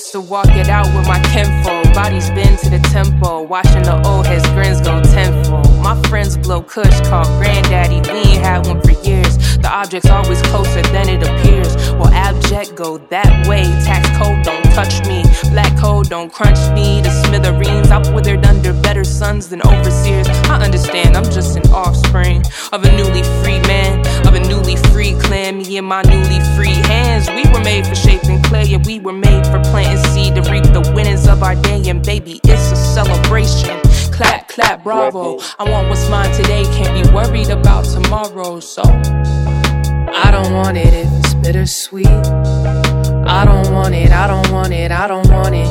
to walk it out with my kinfolk. Bodies bend to the tempo, watching the old heads grins go tenfold. My friends blow kush, called granddaddy. We ain't had one for years. The object's always closer than it appears. Well, abject go that way. Tax code touch me. Black code don't crunch me. The smithereens, I withered under better sons than overseers. I understand, I'm just an offspring of a newly free man, of a newly free clan. Me and my newly free hands. We were made for shaping clay, and we were made for planting seed to reap the winnings of our day. And baby, it's a celebration clap, clap, bravo. I want what's mine today, can't be worried about tomorrow. So, I don't want it if it's bittersweet. I don't want it, I don't want it, I don't want it.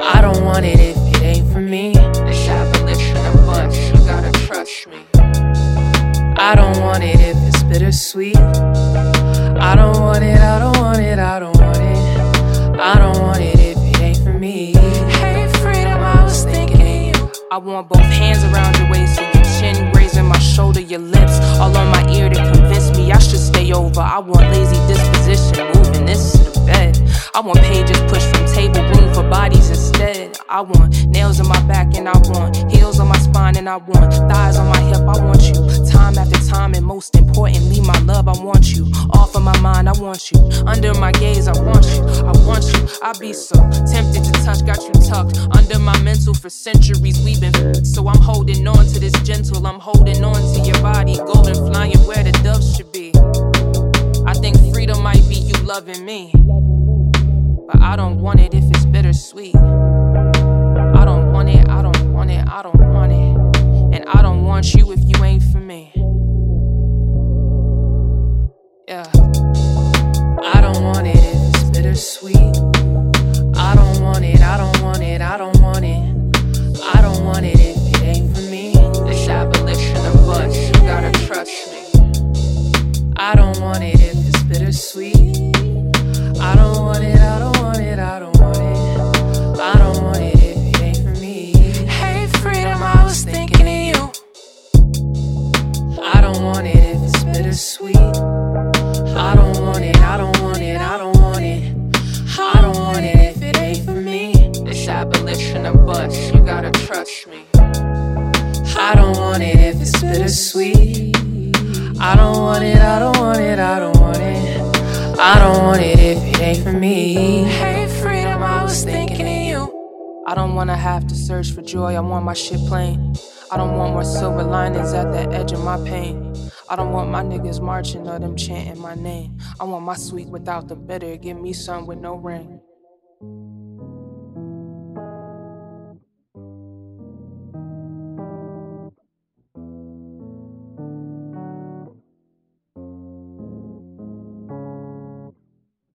I don't want it if it ain't for me. This abolition a bunch, you gotta trust me. I don't want it if it's bittersweet. I don't want it, I don't want it, I don't want it. I don't want it if it ain't for me. Hey, freedom, I was thinking you. I want both hands around your waist and your chin grazing my shoulder, your lips all on my ear to convince me I should stay over. I want lazy disposition, I want pages pushed from table, room for bodies instead. I want nails in my back and I want heels on my spine and I want thighs on my hip. I want you time after time and most importantly, my love. I want you off of my mind. I want you under my gaze. I want you. I want you. I be so tempted to touch. Got you tucked under my mental for centuries. We've been so I'm holding on to this gentle. I'm holding on to your body, golden flying where the doves should be. I think freedom might be you loving me. But I don't want it if it's bittersweet. I don't want it, I don't want it, I don't want it. And I don't want you if you ain't for me. Yeah. I don't want it if it's bittersweet. I don't want it, I don't want it, I don't want it. I don't want it if it ain't for me. This abolition of bush, you gotta trust me. I don't want it if it's bittersweet. Bittersweet. I don't want it, I don't want it, I don't want it. I don't want it if it ain't for me. This abolition of bush, you gotta trust me. I don't want it if it's bittersweet. I don't want it, I don't want it, I don't want it. I don't want it if it ain't for me. Hey, freedom, I was thinking of you. I don't wanna have to search for joy, I want my shit plain. I don't want more silver linings at the edge of my pain. I don't want my niggas marching or them chanting my name. I want my sweet without the bitter. Give me some with no ring.